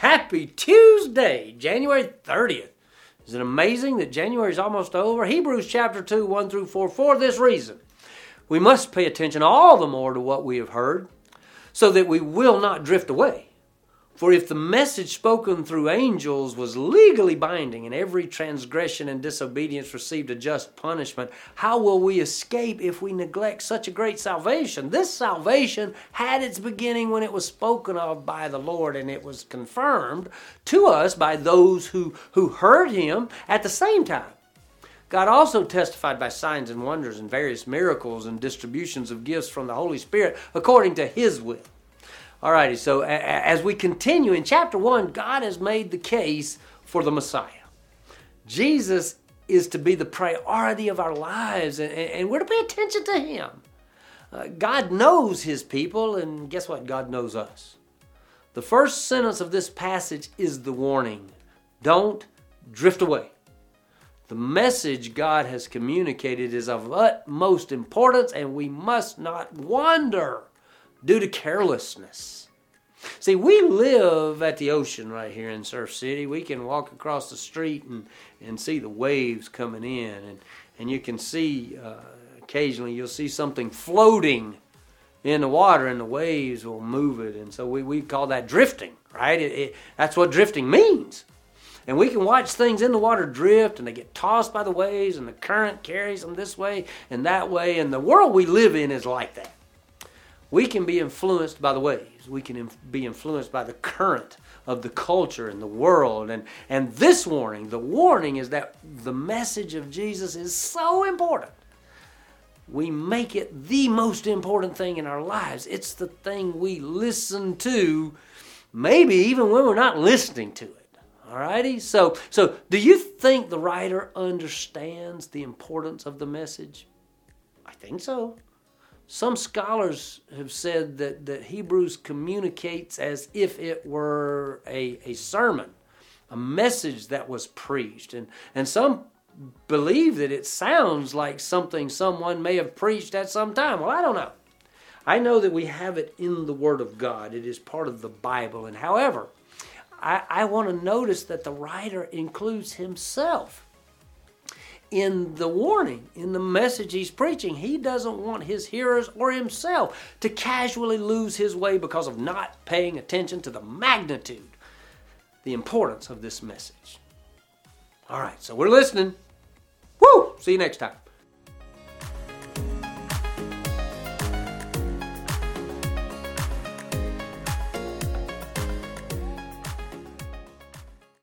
Happy Tuesday, January 30th. Is it amazing that January is almost over? Hebrews chapter 2, 1 through 4, for this reason. We must pay attention all the more to what we have heard, so that we will not drift away. For if the message spoken through angels was legally binding and every transgression and disobedience received a just punishment, how will we escape if we neglect such a great salvation? This salvation had its beginning when it was spoken of by the Lord and it was confirmed to us by those who, who heard him at the same time. God also testified by signs and wonders and various miracles and distributions of gifts from the Holy Spirit according to his will. Alrighty, so as we continue in chapter 1, God has made the case for the Messiah. Jesus is to be the priority of our lives, and, we're to pay attention to Him. Uh, God knows His people, and guess what? God knows us. The first sentence of this passage is the warning don't drift away. The message God has communicated is of utmost importance, and we must not wander due to carelessness. See, we live at the ocean right here in Surf City. We can walk across the street and, and see the waves coming in, and, and you can see uh, occasionally you'll see something floating in the water, and the waves will move it. And so we, we call that drifting, right? It, it, that's what drifting means. And we can watch things in the water drift and they get tossed by the waves, and the current carries them this way and that way. And the world we live in is like that. We can be influenced by the waves. We can inf- be influenced by the current of the culture and the world. And, and this warning, the warning is that the message of Jesus is so important. We make it the most important thing in our lives. It's the thing we listen to, maybe even when we're not listening to it. Alrighty? So, so do you think the writer understands the importance of the message? I think so. Some scholars have said that, that Hebrews communicates as if it were a, a sermon, a message that was preached. And, and some believe that it sounds like something someone may have preached at some time. Well, I don't know. I know that we have it in the Word of God, it is part of the Bible. And however, I, I want to notice that the writer includes himself in the warning, in the message he's preaching. He doesn't want his hearers or himself to casually lose his way because of not paying attention to the magnitude, the importance of this message. All right, so we're listening. Woo! See you next time.